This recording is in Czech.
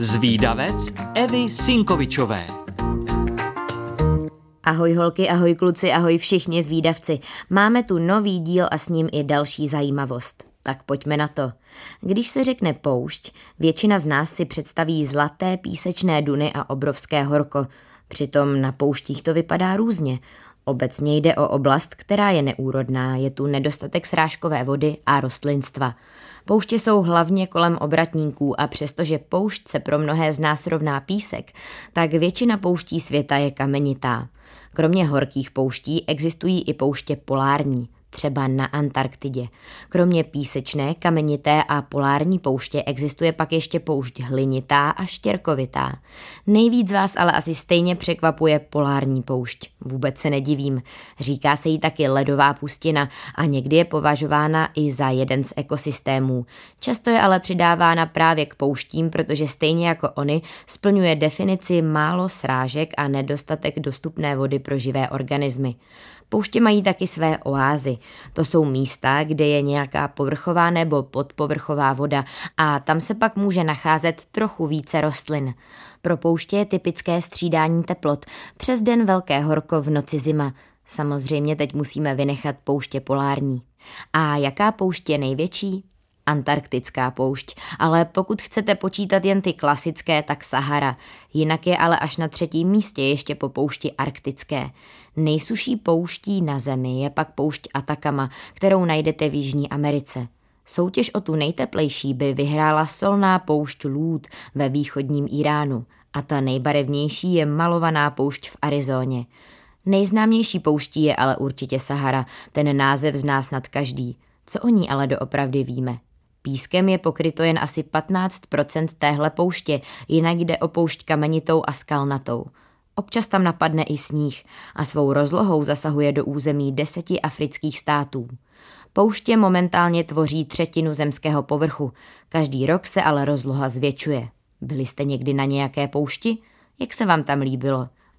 Zvídavec Evy Sinkovičové. Ahoj holky, ahoj kluci, ahoj všichni zvídavci. Máme tu nový díl a s ním i další zajímavost. Tak pojďme na to. Když se řekne poušť, většina z nás si představí zlaté písečné duny a obrovské horko. Přitom na pouštích to vypadá různě. Obecně jde o oblast, která je neúrodná, je tu nedostatek srážkové vody a rostlinstva. Pouště jsou hlavně kolem obratníků a přestože poušť se pro mnohé z nás rovná písek, tak většina pouští světa je kamenitá. Kromě horkých pouští existují i pouště polární třeba na Antarktidě. Kromě písečné, kamenité a polární pouště existuje pak ještě poušť hlinitá a štěrkovitá. Nejvíc vás ale asi stejně překvapuje polární poušť. Vůbec se nedivím. Říká se jí taky ledová pustina a někdy je považována i za jeden z ekosystémů. Často je ale přidávána právě k pouštím, protože stejně jako oni splňuje definici málo srážek a nedostatek dostupné vody pro živé organismy. Pouště mají taky své oázy. To jsou místa, kde je nějaká povrchová nebo podpovrchová voda a tam se pak může nacházet trochu více rostlin. Pro pouště je typické střídání teplot. Přes den velké horko, v noci zima. Samozřejmě teď musíme vynechat pouště polární. A jaká pouště je největší? Antarktická poušť, ale pokud chcete počítat jen ty klasické, tak Sahara. Jinak je ale až na třetím místě ještě po poušti arktické. Nejsuší pouští na Zemi je pak poušť Atakama, kterou najdete v Jižní Americe. Soutěž o tu nejteplejší by vyhrála solná poušť Lůd ve východním Iránu a ta nejbarevnější je malovaná poušť v Arizóně. Nejznámější pouští je ale určitě Sahara, ten název zná snad každý. Co o ní ale doopravdy víme? Pískem je pokryto jen asi 15% téhle pouště, jinak jde o poušť kamenitou a skalnatou. Občas tam napadne i sníh a svou rozlohou zasahuje do území deseti afrických států. Pouště momentálně tvoří třetinu zemského povrchu, každý rok se ale rozloha zvětšuje. Byli jste někdy na nějaké poušti? Jak se vám tam líbilo?